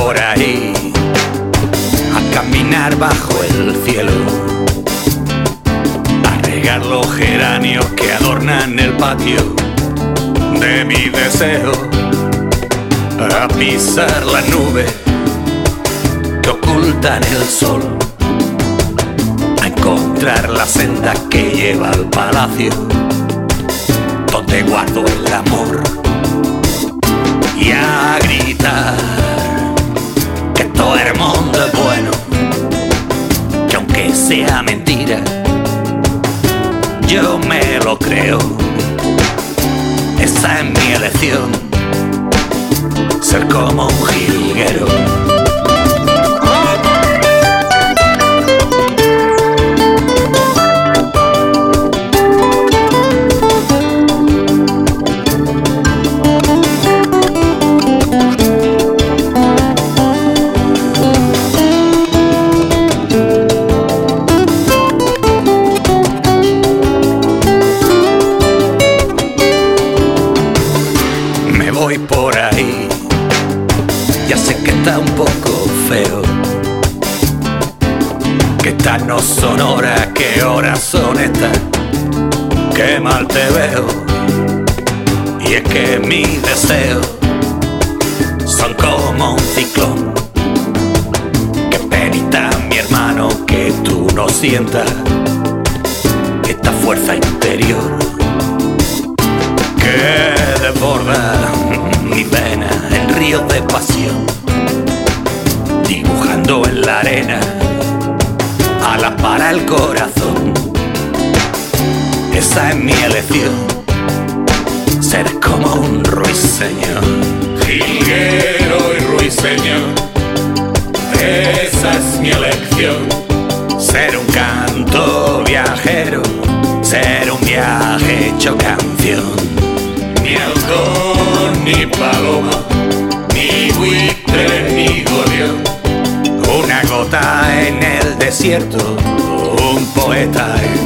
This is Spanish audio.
ahí a caminar bajo el cielo, a regar los geranios que adornan el patio de mi deseo, a pisar la nube que ocultan el sol, a encontrar la senda que lleva al palacio, donde guardo el amor sea mentira, voy por ahí, ya sé que está un poco feo. Que estas no son horas, que horas son estas, que mal te veo. Y es que mis deseos son como un ciclón. Que penita mi hermano que tú no sientas esta fuerza interior que de pasión, dibujando en la arena alas para el corazón. Esa es mi elección, ser como un ruiseñor, jilguero y ruiseñor. Esa es mi elección, ser un canto viajero, ser un viaje hecho canción ni halcón, ni paloma, Una gota en el desierto, un poeta en.